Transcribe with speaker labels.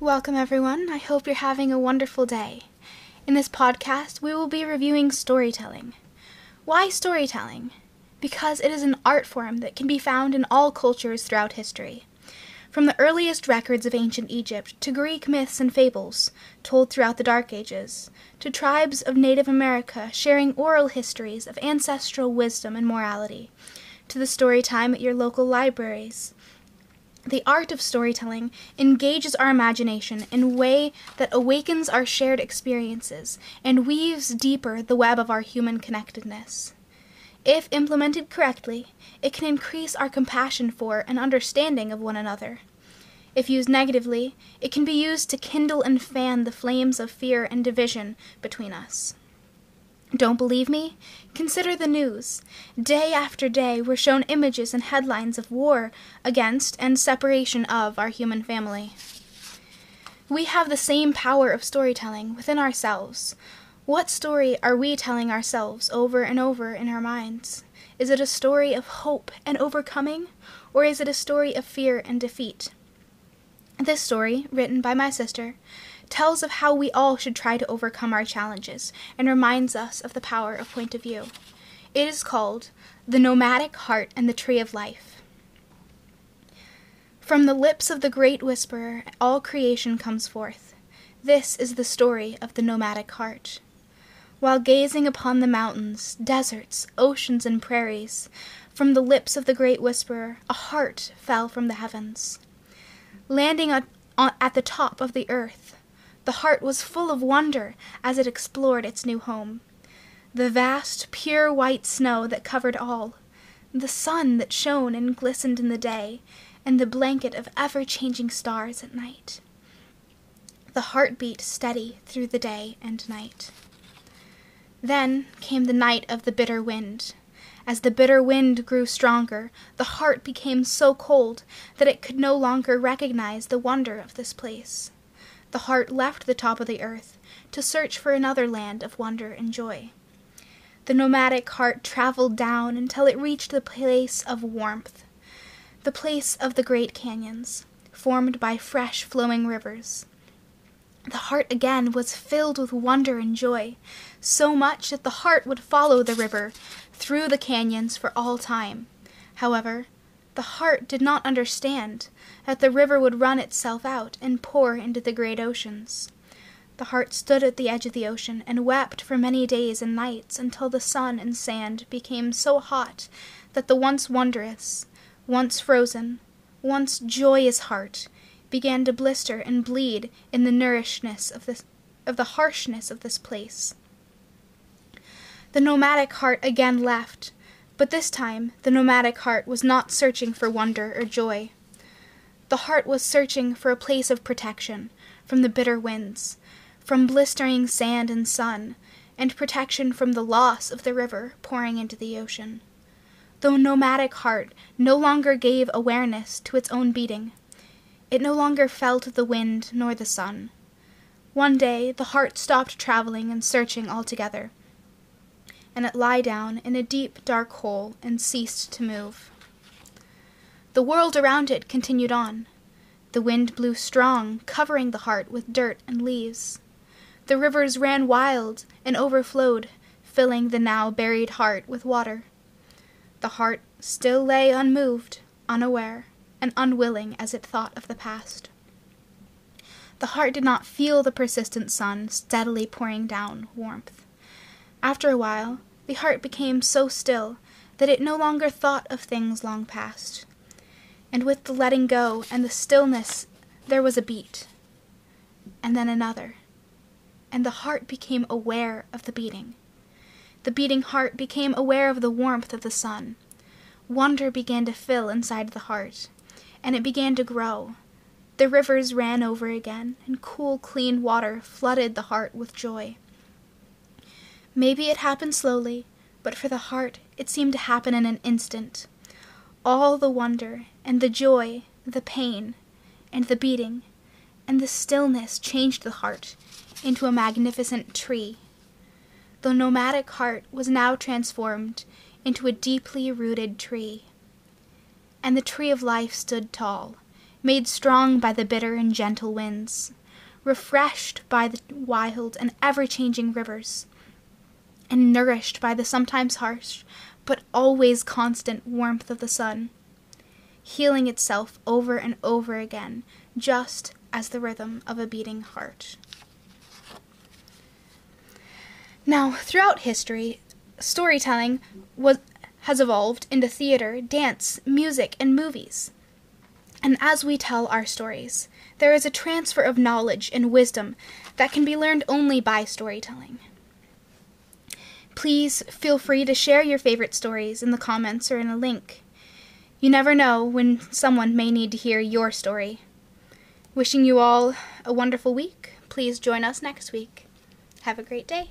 Speaker 1: Welcome, everyone. I hope you're having a wonderful day. In this podcast, we will be reviewing storytelling. Why storytelling? Because it is an art form that can be found in all cultures throughout history. From the earliest records of ancient Egypt to Greek myths and fables told throughout the Dark Ages, to tribes of Native America sharing oral histories of ancestral wisdom and morality, to the story time at your local libraries, the art of storytelling engages our imagination in a way that awakens our shared experiences and weaves deeper the web of our human connectedness. If implemented correctly, it can increase our compassion for and understanding of one another. If used negatively, it can be used to kindle and fan the flames of fear and division between us. Don't believe me? Consider the news. Day after day we're shown images and headlines of war against and separation of our human family. We have the same power of storytelling within ourselves. What story are we telling ourselves over and over in our minds? Is it a story of hope and overcoming, or is it a story of fear and defeat? This story, written by my sister, tells of how we all should try to overcome our challenges and reminds us of the power of point of view. It is called The Nomadic Heart and the Tree of Life. From the lips of the great whisperer, all creation comes forth. This is the story of the nomadic heart. While gazing upon the mountains, deserts, oceans, and prairies, from the lips of the great whisperer, a heart fell from the heavens. Landing at, the top of the earth, the heart was full of wonder as it explored its new home. The vast, pure white snow that covered all, the sun that shone and glistened in the day, and the blanket of ever changing stars at night. The heart beat steady through the day and night. Then came the night of the bitter wind. As the bitter wind grew stronger, the heart became so cold that it could no longer recognize the wonder of this place the heart left the top of the earth to search for another land of wonder and joy. The nomadic heart traveled down until it reached the place of warmth, the place of the great canyons, formed by fresh flowing rivers. The heart again was filled with wonder and joy, so much that the heart would follow the river through the canyons for all time. However, the heart did not understand that the river would run itself out and pour into the great oceans. The heart stood at the edge of the ocean and wept for many days and nights until the sun and sand became so hot that the once wondrous, once frozen, once joyous heart began to blister and bleed in the nourishedness of this of the harshness of this place. The nomadic heart again left, but this time the nomadic heart was not searching for wonder or joy. The heart was searching for a place of protection from the bitter winds, from blistering sand and sun, and protection from the loss of the river pouring into the ocean. The nomadic heart no longer gave awareness to its own beating. It no longer felt the wind nor the sun. One day the heart stopped traveling and searching altogether and it lay down in a deep, dark hole and ceased to move. The world around it continued on. The wind blew strong, covering the heart with dirt and leaves. The rivers ran wild and overflowed, filling the now buried heart with water. The heart still lay unmoved, unaware, and unwilling as it thought of the past. The heart did not feel the persistent sun steadily pouring down warmth. After a while, the heart became so still that it no longer thought of things long past. And with the letting go and the stillness, there was a beat, and then another, and the heart became aware of the beating. The beating heart became aware of the warmth of the sun. Wonder began to fill inside the heart, and it began to grow. The rivers ran over again, and cool, clean water flooded the heart with joy. Maybe it happened slowly, but for the heart it seemed to happen in an instant. All the wonder, and the joy, the pain, and the beating, and the stillness changed the heart into a magnificent tree. The nomadic heart was now transformed into a deeply rooted tree. And the tree of life stood tall, made strong by the bitter and gentle winds. refreshed by the wild and ever changing rivers, and nourished by the sometimes harsh, but always constant warmth of the sun, healing itself over and over again, just as the rhythm of a beating heart. Now, throughout history, storytelling was, has evolved into theater, dance, music, and movies. And as we tell our stories, there is a transfer of knowledge and wisdom that can be learned only by storytelling. Please feel free to share your favorite stories in the comments or in a link. You never know when someone may need to hear your story. Wishing you all a wonderful week. Please join us next week. Have a great day.